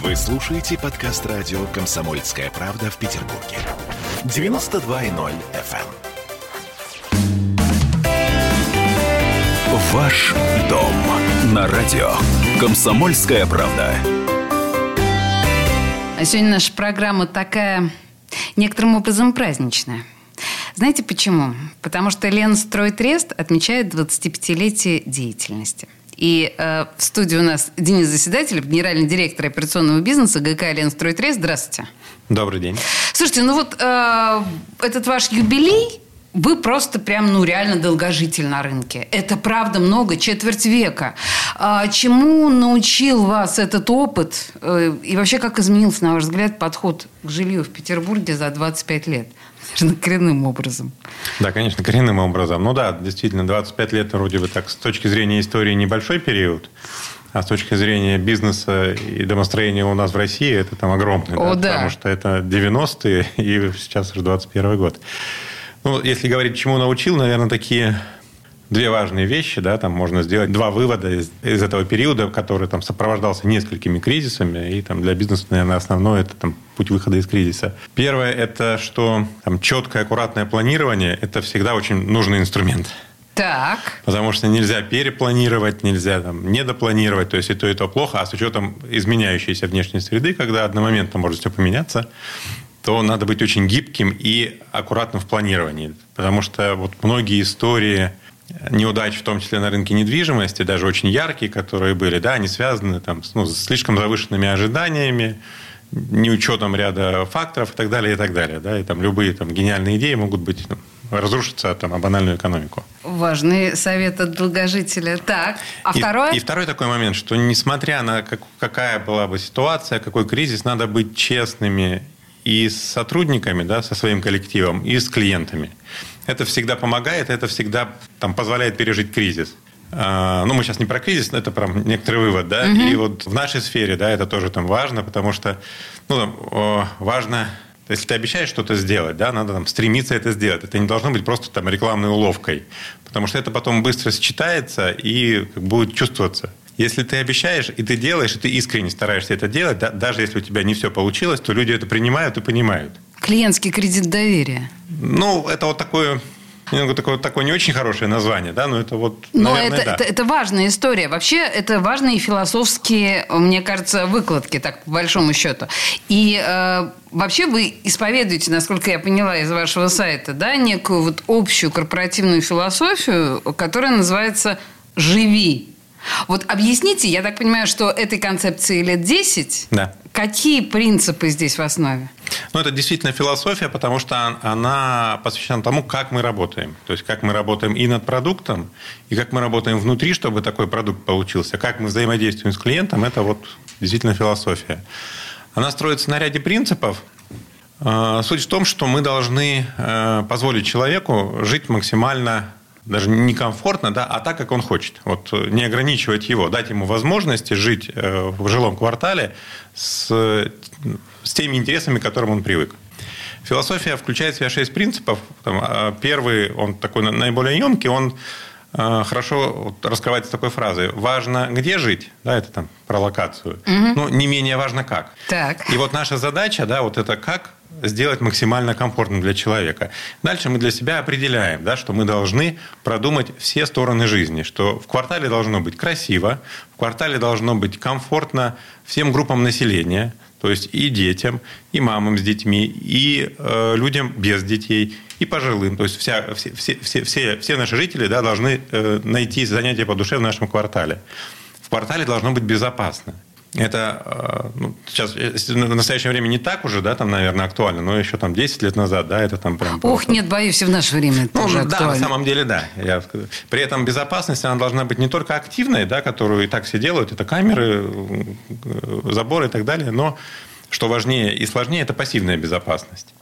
Вы слушаете подкаст радио «Комсомольская правда» в Петербурге. 92.0 FM. эм. Ваш дом на радио «Комсомольская правда». А сегодня наша программа такая некоторым образом праздничная. Знаете почему? Потому что Ленстройтрест отмечает 25-летие деятельности. И э, в студии у нас Денис Заседатель, генеральный директор операционного бизнеса ГК Ленстройтрест. Здравствуйте. Добрый день. Слушайте, ну вот э, этот ваш юбилей, вы просто прям, ну, реально долгожитель на рынке. Это правда много, четверть века. А чему научил вас этот опыт? Э, И вообще, как изменился, на ваш взгляд, подход к жилью в Петербурге за 25 лет? Наверное, коренным образом. Да, конечно, коренным образом. Ну да, действительно, 25 лет вроде бы так с точки зрения истории небольшой период, а с точки зрения бизнеса и домостроения у нас в России это там огромный. О, да. Потому что это 90-е и сейчас уже 21 год. Ну, если говорить, чему научил, наверное, такие две важные вещи, да, там можно сделать два вывода из, из этого периода, который там сопровождался несколькими кризисами, и там для бизнеса, наверное, основное это там путь выхода из кризиса. Первое это, что там четкое, аккуратное планирование это всегда очень нужный инструмент. Так. Потому что нельзя перепланировать, нельзя там, недопланировать, то есть и то, и то плохо, а с учетом изменяющейся внешней среды, когда одномоментно может все поменяться, то надо быть очень гибким и аккуратным в планировании. Потому что вот многие истории неудач, в том числе на рынке недвижимости, даже очень яркие, которые были, да, они связаны там, с ну, с слишком завышенными ожиданиями, неучетом ряда факторов и так далее, и так далее. Да, и там любые там, гениальные идеи могут быть ну, разрушиться там, о банальную экономику. Важный совет от долгожителя. Так, а и, второе? И второй такой момент, что несмотря на как, какая была бы ситуация, какой кризис, надо быть честными и с сотрудниками, да, со своим коллективом, и с клиентами. Это всегда помогает, это всегда там, позволяет пережить кризис. А, ну, мы сейчас не про кризис, это прям некоторый вывод, да. Мгм. И вот в нашей сфере, да, это тоже там важно, потому что, ну, там, о, важно, если ты обещаешь что-то сделать, да, надо там стремиться это сделать. Это не должно быть просто там рекламной уловкой, потому что это потом быстро считается и будет чувствоваться. Если ты обещаешь, и ты делаешь, и ты искренне стараешься это делать, да, даже если у тебя не все получилось, то люди это принимают и понимают. Клиентский кредит доверия. Ну, это вот такое, немного такое, такое не очень хорошее название, да, но это вот, Но наверное, это, да. это, это важная история. Вообще, это важные философские, мне кажется, выкладки, так, по большому счету. И э, вообще вы исповедуете, насколько я поняла из вашего сайта, да, некую вот общую корпоративную философию, которая называется «живи». Вот объясните, я так понимаю, что этой концепции лет 10. Да. Какие принципы здесь в основе? Ну, это действительно философия, потому что она посвящена тому, как мы работаем. То есть, как мы работаем и над продуктом, и как мы работаем внутри, чтобы такой продукт получился. Как мы взаимодействуем с клиентом, это вот действительно философия. Она строится на ряде принципов. Э, Суть в том, что мы должны э, позволить человеку жить максимально даже не комфортно, да, а так, как он хочет. Вот э, не ограничивать его, дать ему возможности жить э, в жилом квартале с, с теми интересами, к которым он привык. Философия включает в себя шесть принципов. Там, а, Первый, он такой на- наиболее емкий, он э, хорошо раскрывается такой фразой. Важно, где жить, да, это там про локацию, но не менее важно, как. Так. И вот наша задача, да, вот это как сделать максимально комфортным для человека. Дальше мы для себя определяем, да, что мы должны продумать все стороны жизни, что в квартале должно быть красиво, в квартале должно быть комфортно всем группам населения, то есть и детям, и мамам с детьми, и э, людям без детей, и пожилым. То есть вся, все, все, все, все, наши жители да, должны э, найти занятие по душе в нашем квартале. В квартале должно быть безопасно. Это э, ну, сейчас э, в настоящее время не так уже, да, там, наверное, актуально, но еще там 10 лет назад, да, это там прям... Ох, просто- нет, боюсь, и в наше время это ну, уже да, на актуально. самом деле, да. Я. При этом безопасность, она должна быть не только активной, да, которую и так все делают, это камеры, э, заборы и так далее, но что важнее и сложнее, это пассивная безопасность.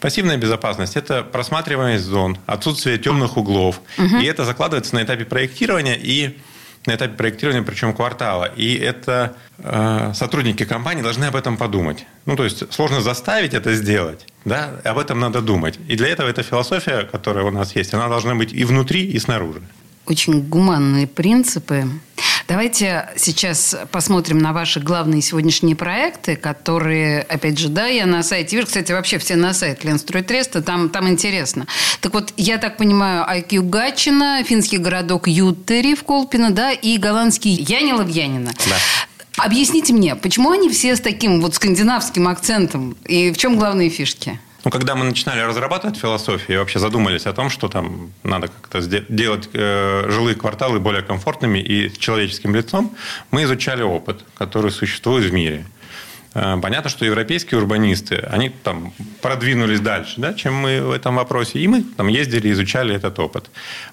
Пассивная безопасность – это просматриваемость зон, отсутствие темных углов. И это закладывается на этапе проектирования и на этапе проектирования, причем квартала. И это э, сотрудники компании должны об этом подумать. Ну, то есть сложно заставить это сделать, да, об этом надо думать. И для этого эта философия, которая у нас есть, она должна быть и внутри, и снаружи. Очень гуманные принципы. Давайте сейчас посмотрим на ваши главные сегодняшние проекты, которые, опять же, да, я на сайте вижу, кстати, вообще все на сайт Ленстройтреста, там, там интересно. Так вот, я так понимаю, IQ Гатчина, финский городок Ютери в Колпино, да, и голландский Янилов Янина. Да. Объясните мне, почему они все с таким вот скандинавским акцентом? И в чем главные фишки? Ну, когда мы начинали разрабатывать философию и вообще задумались о том, что там надо как-то делать э, жилые кварталы более комфортными и человеческим лицом, мы изучали опыт, который существует в мире. Э, понятно, что европейские урбанисты, они там продвинулись дальше, да, чем мы в этом вопросе. И мы там ездили, изучали этот опыт.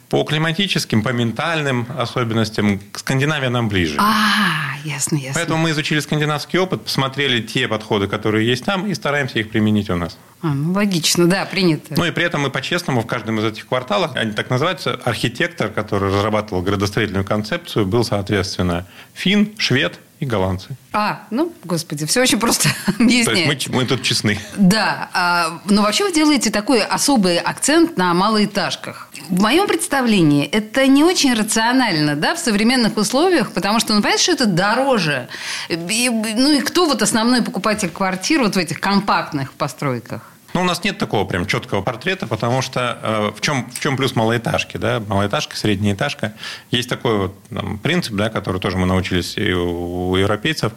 По климатическим, по ментальным особенностям Скандинавия нам ближе. А, ясно, ясно. Поэтому мы изучили скандинавский опыт, посмотрели те подходы, которые есть там, и стараемся их применить у нас. А, ну, логично, да, принято. Ну и при этом мы по-честному в каждом из этих кварталов, они так называются, архитектор, который разрабатывал градостроительную концепцию, был, соответственно, фин, швед, и голландцы. А, ну, господи, все очень просто. То есть мы, мы тут честны. Да, а, но вообще вы делаете такой особый акцент на малоэтажках. В моем представлении это не очень рационально, да, в современных условиях, потому что, ну, понятно, что это дороже. И, ну, и кто вот основной покупатель квартир вот в этих компактных постройках? Ну, у нас нет такого прям четкого портрета, потому что э, в, чем, в чем плюс малоэтажки? Да? Малоэтажка, средняя этажка. Есть такой вот там, принцип, да, который тоже мы научились и у, у европейцев.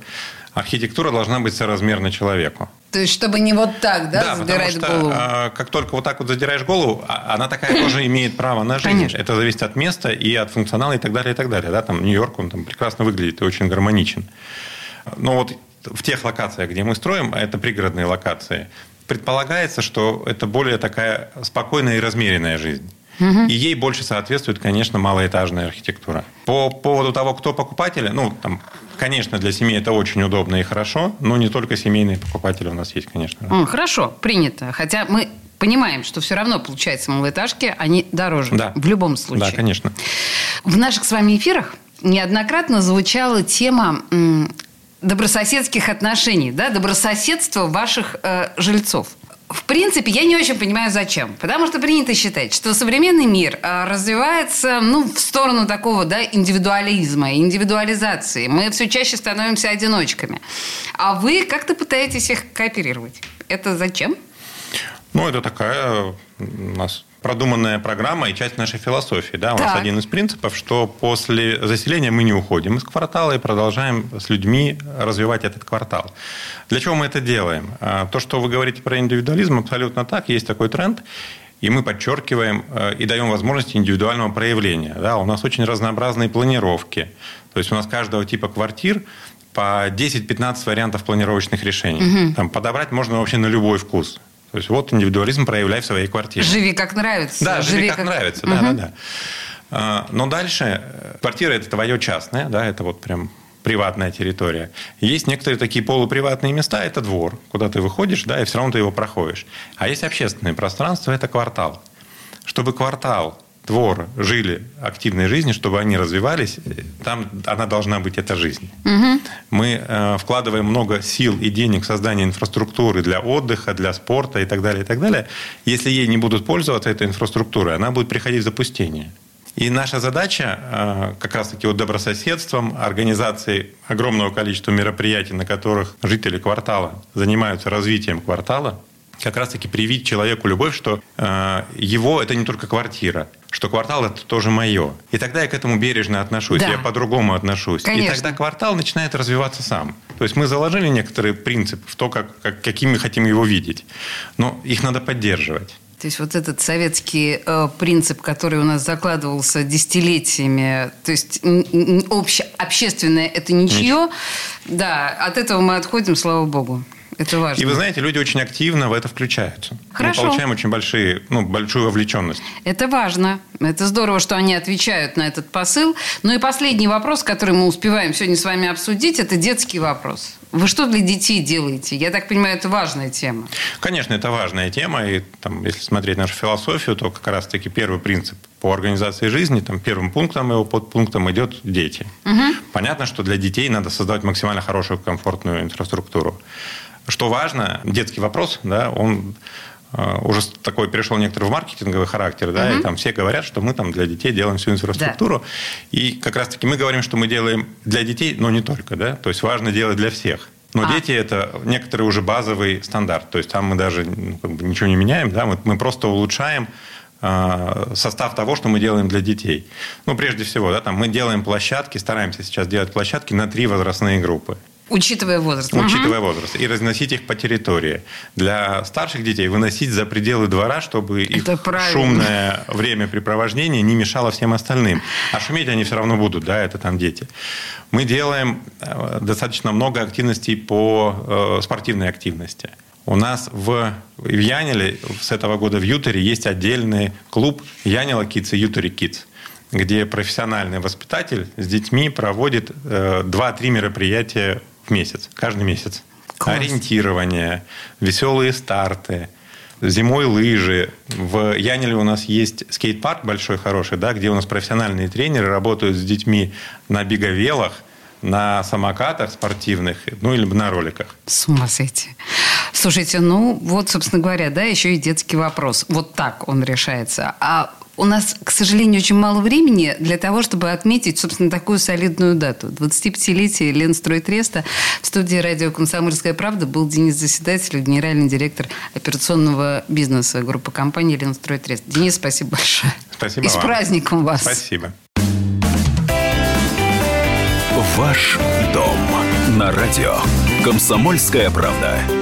Архитектура должна быть соразмерна человеку. То есть, чтобы не вот так, да, да задирать потому что, голову? Э, как только вот так вот задираешь голову, а, она такая тоже имеет право на жизнь. Конечно. Это зависит от места и от функционала и так далее, и так далее. Да? Там Нью-Йорк, он там прекрасно выглядит и очень гармоничен. Но вот в тех локациях, где мы строим, а это пригородные локации, предполагается, что это более такая спокойная и размеренная жизнь. Угу. И ей больше соответствует, конечно, малоэтажная архитектура. По поводу того, кто покупатели, ну, там, конечно, для семьи это очень удобно и хорошо, но не только семейные покупатели у нас есть, конечно. Хорошо, принято. Хотя мы понимаем, что все равно, получается, малоэтажки, они дороже. Да. В любом случае. Да, конечно. В наших с вами эфирах неоднократно звучала тема добрососедских отношений, да, добрососедства ваших э, жильцов. В принципе, я не очень понимаю, зачем. Потому что принято считать, что современный мир э, развивается ну, в сторону такого да, индивидуализма, индивидуализации. Мы все чаще становимся одиночками. А вы как-то пытаетесь их кооперировать. Это зачем? Ну, это такая у нас продуманная программа и часть нашей философии. Да? У так. нас один из принципов, что после заселения мы не уходим из квартала и продолжаем с людьми развивать этот квартал. Для чего мы это делаем? А, то, что вы говорите про индивидуализм, абсолютно так. Есть такой тренд. И мы подчеркиваем э, и даем возможность индивидуального проявления. Да, у нас очень разнообразные планировки. То есть у нас каждого типа квартир по 10-15 вариантов планировочных решений. Угу. Там подобрать можно вообще на любой вкус. То есть вот индивидуализм проявляй в своей квартире. Живи как нравится. Да, живи, живи как, как нравится, да, угу. да, да. А, но дальше э, квартира это твое частное, да, это вот прям приватная территория. Есть некоторые такие полуприватные места, это двор, куда ты выходишь, да, и все равно ты его проходишь. А есть общественное пространство, это квартал. Чтобы квартал двор жили активной жизнью, чтобы они развивались, там она должна быть, эта жизнь. Угу. Мы э, вкладываем много сил и денег в создание инфраструктуры для отдыха, для спорта и так далее, и так далее. Если ей не будут пользоваться этой инфраструктурой, она будет приходить в запустение. И наша задача э, как раз-таки вот добрососедством, организацией огромного количества мероприятий, на которых жители квартала занимаются развитием квартала, как раз-таки привить человеку любовь, что э, его это не только квартира, что квартал это тоже мое. И тогда я к этому бережно отношусь, да. я по-другому отношусь. Конечно. И тогда квартал начинает развиваться сам. То есть мы заложили некоторые принципы в то, как, как, каким мы хотим его видеть. Но их надо поддерживать. То есть вот этот советский э, принцип, который у нас закладывался десятилетиями, то есть обще, общественное это ничье, ничего, да, от этого мы отходим, слава богу. Это важно. И вы знаете, люди очень активно в это включаются. Хорошо. Мы получаем очень большие, ну, большую вовлеченность. Это важно. Это здорово, что они отвечают на этот посыл. Ну и последний вопрос, который мы успеваем сегодня с вами обсудить, это детский вопрос. Вы что для детей делаете? Я так понимаю, это важная тема. Конечно, это важная тема. И там, если смотреть нашу философию, то как раз-таки первый принцип по организации жизни, там, первым пунктом его подпунктом идет дети. Угу. Понятно, что для детей надо создавать максимально хорошую, комфортную инфраструктуру. Что важно, детский вопрос, да, он э, уже такой перешел некоторый в маркетинговый характер, да, угу. и там все говорят, что мы там для детей делаем всю инфраструктуру. Да. И как раз-таки мы говорим, что мы делаем для детей, но не только, да, то есть важно делать для всех. Но а. дети это некоторый уже базовый стандарт. То есть там мы даже ну, как бы ничего не меняем, да, мы, мы просто улучшаем э, состав того, что мы делаем для детей. Ну, прежде всего, да, там мы делаем площадки, стараемся сейчас делать площадки на три возрастные группы. Учитывая возраст. Учитывая угу. возраст. И разносить их по территории. Для старших детей выносить за пределы двора, чтобы их шумное времяпрепровождение не мешало всем остальным. А шуметь они все равно будут, да, это там дети. Мы делаем э, достаточно много активностей по э, спортивной активности. У нас в, в Янеле с этого года в Ютере есть отдельный клуб Янела Kids и Ютери Kids где профессиональный воспитатель с детьми проводит э, 2-3 мероприятия в месяц, каждый месяц. Класс. Ориентирование, веселые старты, зимой лыжи. В Янеле у нас есть скейт-парк большой, хороший, да, где у нас профессиональные тренеры работают с детьми на беговелах, на самокатах спортивных, ну или на роликах. С ума сойти. Слушайте, ну вот, собственно говоря, да, еще и детский вопрос. Вот так он решается. А у нас, к сожалению, очень мало времени для того, чтобы отметить, собственно, такую солидную дату. 25-летие Ленстройтреста. В студии радио «Комсомольская правда» был Денис Заседатель, генеральный директор операционного бизнеса группы компании Ленстройтрест. Денис, спасибо большое. Спасибо И с вам. праздником вас. Спасибо. Ваш дом на радио «Комсомольская правда».